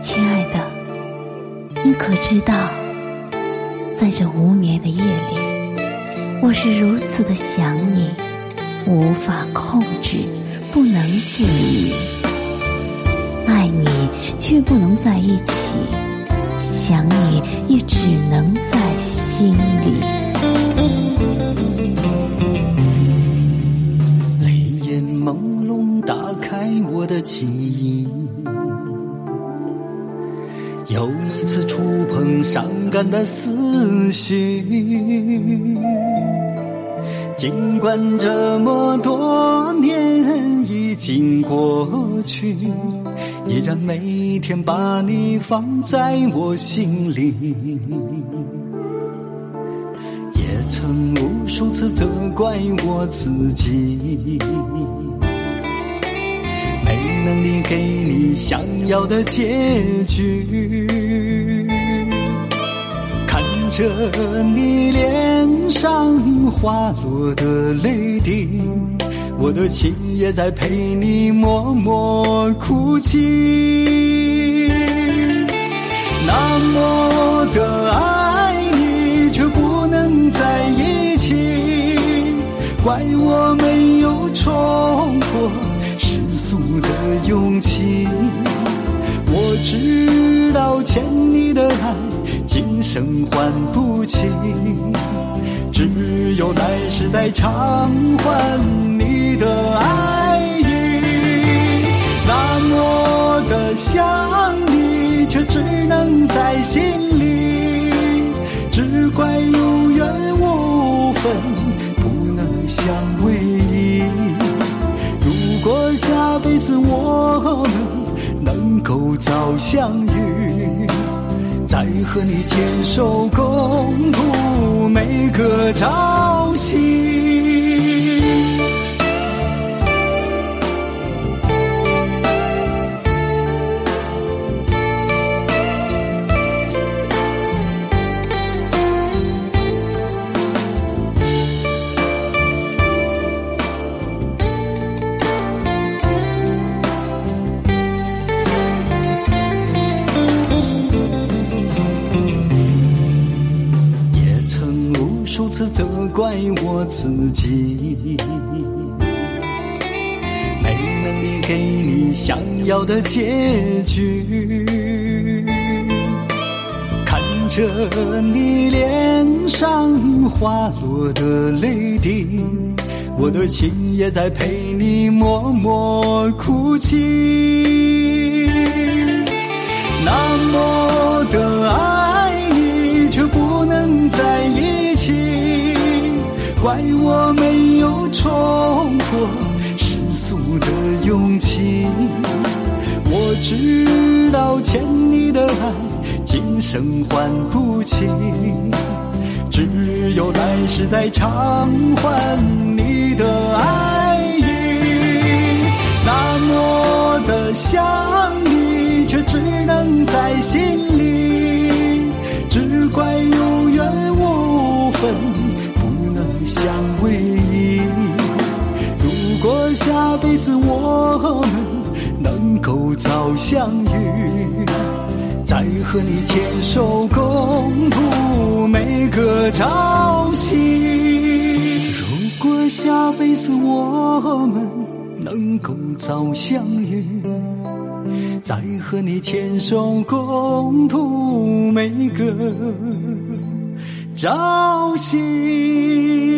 亲爱的，你可知道，在这无眠的夜里，我是如此的想你，无法控制，不能自已。爱你却不能在一起，想你也只能在心里。泪眼朦胧，打开我的记忆。又一次触碰伤感的思绪，尽管这么多年已经过去，依然每天把你放在我心里，也曾无数次责怪我自己。没能力给你想要的结局，看着你脸上滑落的泪滴，我的心也在陪你默默哭泣。那么的爱你，却不能在一起，怪我没有冲破。世俗的勇气，我知道欠你的爱今生还不起，只有来世再偿还你的爱。够早相遇，再和你牵手共度每个朝。怪我自己，没能力给你想要的结局。看着你脸上滑落的泪滴，我的心也在陪你默默哭泣。那么的爱怪我没有冲破世俗的勇气。我知道欠你的爱今生还不起，只有来世再偿还你的爱意。那么的想我们能够早相遇，再和你牵手共度每个朝夕。如果下辈子我们能够早相遇，再和你牵手共度每个朝夕。